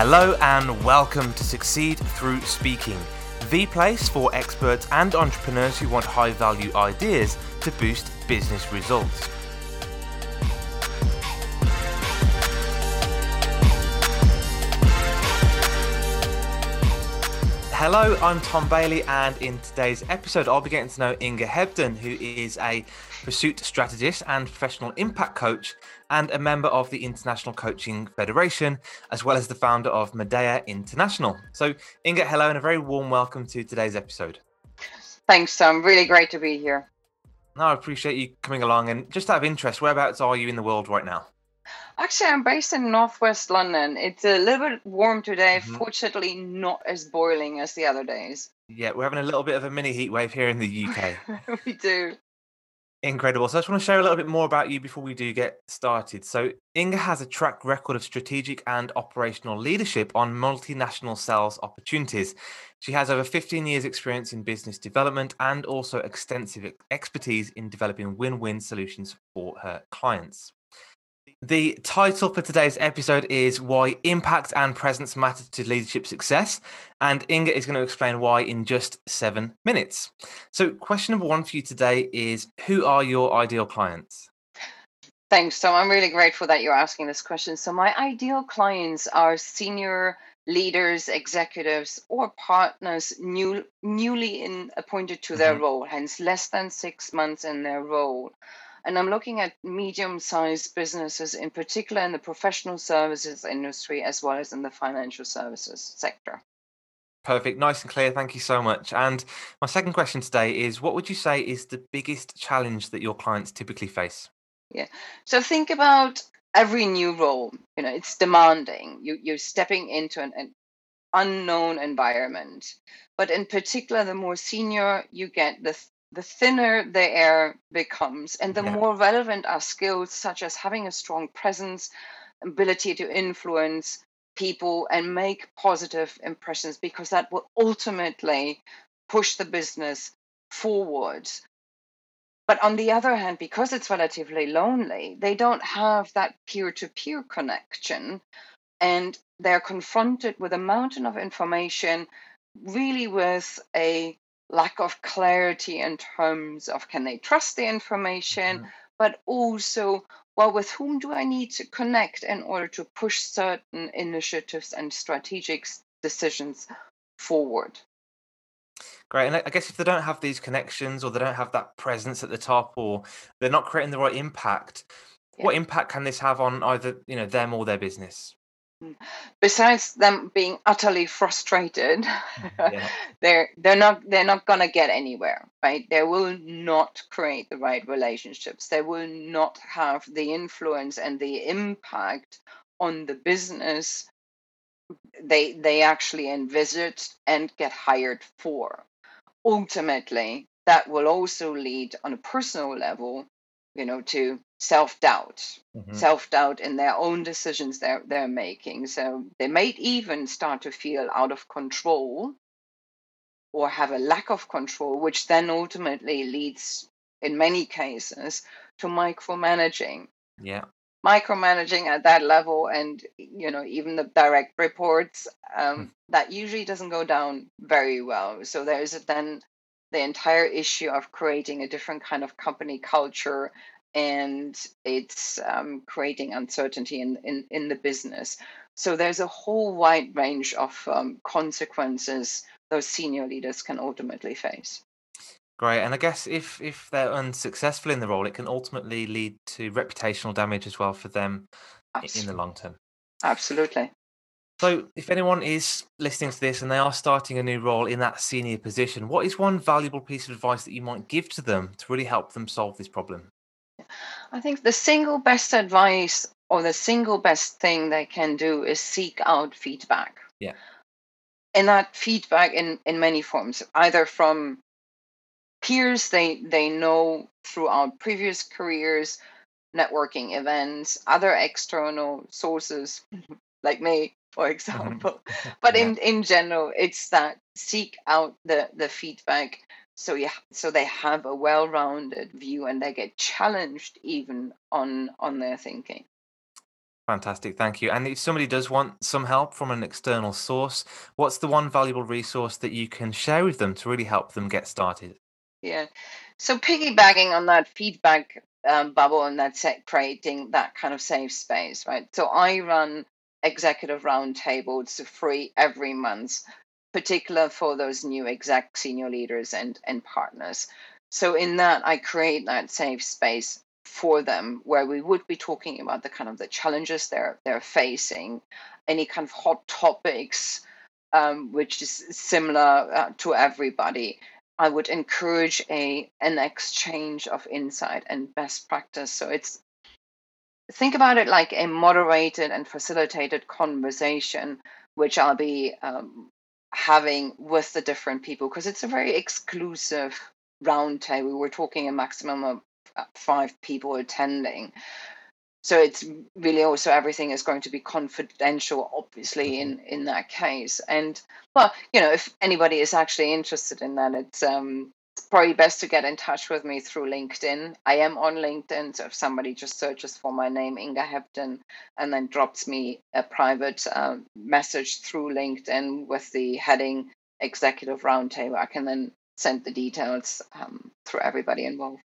Hello and welcome to Succeed Through Speaking, the place for experts and entrepreneurs who want high value ideas to boost business results. Hello, I'm Tom Bailey, and in today's episode, I'll be getting to know Inga Hebdon, who is a pursuit strategist and professional impact coach, and a member of the International Coaching Federation, as well as the founder of Medea International. So, Inga, hello, and a very warm welcome to today's episode. Thanks, Tom. Really great to be here. No, I appreciate you coming along. And just out of interest, whereabouts are you in the world right now? Actually, I'm based in northwest London. It's a little bit warm today. Mm-hmm. Fortunately, not as boiling as the other days. Yeah, we're having a little bit of a mini heat wave here in the UK. we do. Incredible. So I just want to share a little bit more about you before we do get started. So Inga has a track record of strategic and operational leadership on multinational sales opportunities. She has over 15 years experience in business development and also extensive expertise in developing win-win solutions for her clients. The title for today's episode is Why Impact and Presence Matter to Leadership Success. And Inga is going to explain why in just seven minutes. So, question number one for you today is Who are your ideal clients? Thanks, So I'm really grateful that you're asking this question. So, my ideal clients are senior leaders, executives, or partners new, newly in, appointed to their mm-hmm. role, hence less than six months in their role. And I'm looking at medium sized businesses, in particular in the professional services industry, as well as in the financial services sector. Perfect. Nice and clear. Thank you so much. And my second question today is what would you say is the biggest challenge that your clients typically face? Yeah. So think about every new role. You know, it's demanding. You, you're stepping into an, an unknown environment. But in particular, the more senior you get, the the thinner the air becomes and the yeah. more relevant are skills such as having a strong presence ability to influence people and make positive impressions because that will ultimately push the business forward but on the other hand because it's relatively lonely they don't have that peer-to-peer connection and they're confronted with a mountain of information really with a lack of clarity in terms of can they trust the information, mm-hmm. but also, well, with whom do I need to connect in order to push certain initiatives and strategic decisions forward? Great. And I guess if they don't have these connections or they don't have that presence at the top or they're not creating the right impact, yeah. what impact can this have on either, you know, them or their business? Besides them being utterly frustrated, yeah. they're they're not they're not gonna get anywhere, right? They will not create the right relationships. They will not have the influence and the impact on the business they they actually envisage and get hired for. Ultimately, that will also lead on a personal level, you know, to self doubt, mm-hmm. self doubt in their own decisions they're, they're making. So they might even start to feel out of control or have a lack of control, which then ultimately leads, in many cases, to micromanaging. Yeah. Micromanaging at that level, and you know, even the direct reports, um, mm. that usually doesn't go down very well. So there's then the entire issue of creating a different kind of company culture and it's um, creating uncertainty in, in, in the business. So there's a whole wide range of um, consequences those senior leaders can ultimately face. Great, and I guess if if they're unsuccessful in the role, it can ultimately lead to reputational damage as well for them Absolutely. in the long term. Absolutely. So, if anyone is listening to this and they are starting a new role in that senior position, what is one valuable piece of advice that you might give to them to really help them solve this problem? I think the single best advice or the single best thing they can do is seek out feedback. Yeah. And that feedback in, in many forms, either from peers they they know throughout previous careers, networking events, other external sources like me, for mm-hmm. example. but yeah. in, in general, it's that seek out the, the feedback so yeah so they have a well-rounded view and they get challenged even on on their thinking Fantastic, thank you. And if somebody does want some help from an external source, what's the one valuable resource that you can share with them to really help them get started? Yeah. So piggybacking on that feedback um, bubble and that set, creating that kind of safe space, right? So I run executive roundtables free every month, particular for those new exec senior leaders and and partners. So in that, I create that safe space for them where we would be talking about the kind of the challenges they're they're facing, any kind of hot topics, um, which is similar uh, to everybody. I would encourage a an exchange of insight and best practice. So it's think about it like a moderated and facilitated conversation, which I'll be um, having with the different people because it's a very exclusive roundtable. We're talking a maximum of uh, five people attending. So it's really also everything is going to be confidential, obviously, in in that case. And well, you know, if anybody is actually interested in that, it's um probably best to get in touch with me through LinkedIn. I am on LinkedIn, so if somebody just searches for my name, Inga Hebdon, and then drops me a private uh, message through LinkedIn with the heading Executive Roundtable, I can then send the details um, through everybody involved.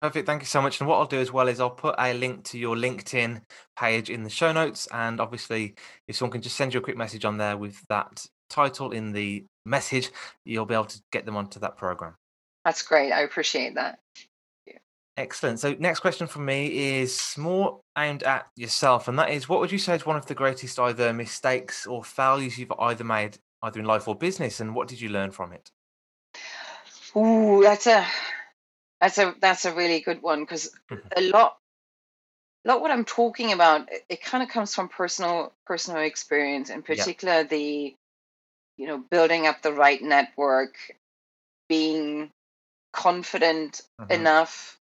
Perfect. Thank you so much. And what I'll do as well is I'll put a link to your LinkedIn page in the show notes. And obviously, if someone can just send you a quick message on there with that title in the message, you'll be able to get them onto that program. That's great. I appreciate that. Excellent. So, next question from me is more aimed at yourself, and that is, what would you say is one of the greatest either mistakes or failures you've either made, either in life or business, and what did you learn from it? Ooh, that's a that's a that's a really good one because Mhm. a lot lot what I'm talking about it, it kind of comes from personal personal experience, in Yeah. particular the you know building up the right network, being confident Mhm. enough,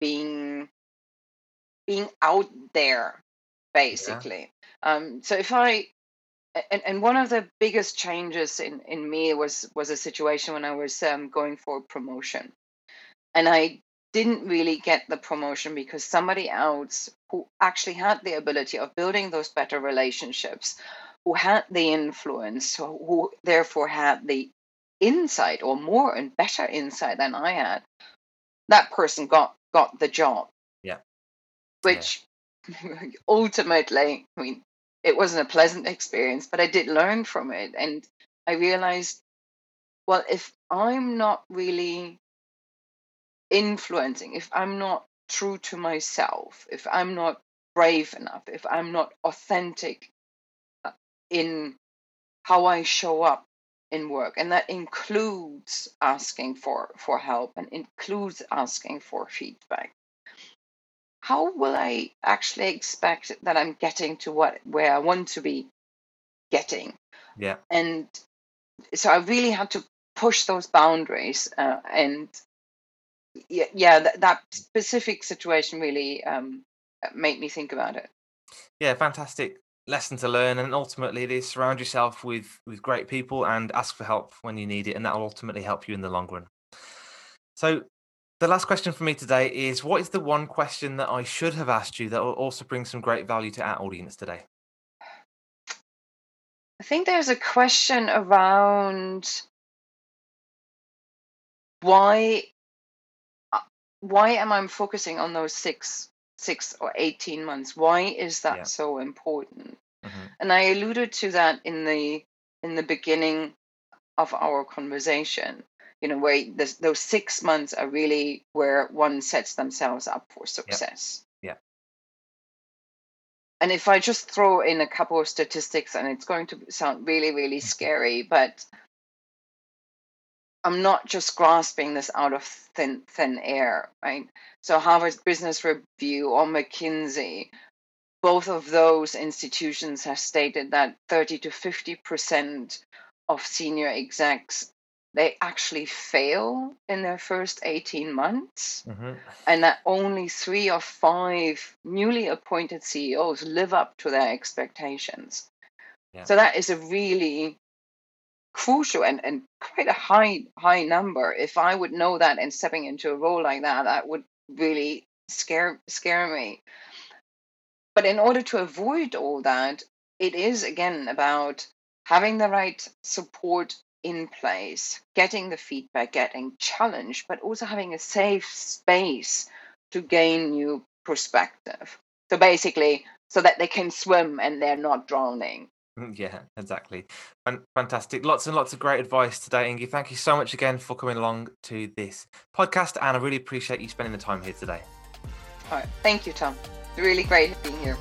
being being out there Yeah. basically. Um, so if I and, and one of the biggest changes in, in me was was a situation when I was um, going for promotion and I didn't really get the promotion because somebody else who actually had the ability of building those better relationships, who had the influence, who who therefore had the insight or more and better insight than I had, that person got got the job, Yeah. Yeah. which ultimately, I mean, it wasn't a pleasant experience, but I did learn from it, and I realized, well, if I'm not really influencing, if I'm not true to myself, if I'm not brave enough, if I'm not authentic uh, in how I show up in work, and that includes asking for for help and includes asking for feedback. How will I actually expect that I'm getting to what where I want to be getting? Yeah. And so I really had to push those boundaries uh, and yeah, yeah that, that specific situation really um, made me think about it. Yeah. Fantastic lesson to learn. And ultimately, it is surround yourself with, with great people and ask for help when you need it. And that will ultimately help you in the long run. So, the last question for me today is what is the one question that I should have asked you that will also bring some great value to our audience today? I think there's a question around why uh, why am I focusing on those six six or 18 months why is that Yeah. so important Mhm. and I alluded to that in the in the beginning of our conversation you know where this, those six months are really where one sets themselves up for success Yeah. and if I just throw in a couple of statistics, and it's going to sound really, really scary, but I'm not just grasping this out of thin thin air, right? So Harvard Business Review or McKinsey, both of those institutions have stated that 30 to 50 percent of senior execs they actually fail in their first 18 months Mhm. and that only three or five newly appointed CEOs live up to their expectations. Yeah. So that is a really crucial and, and quite a high high number. If I would know that and stepping into a role like that, that would really scare scare me. But in order to avoid all that, it is again about having the right support in place, getting the feedback, getting challenged, but also having a safe space to gain new perspective. So basically, so that they can swim and they're not drowning. Mm, yeah, exactly. Fantastic. Lots and lots of great advice today, Ingi. Thank you so much again for coming along to this podcast. And I really appreciate you spending the time here today. All right. Thank you, Tom. Really great being here.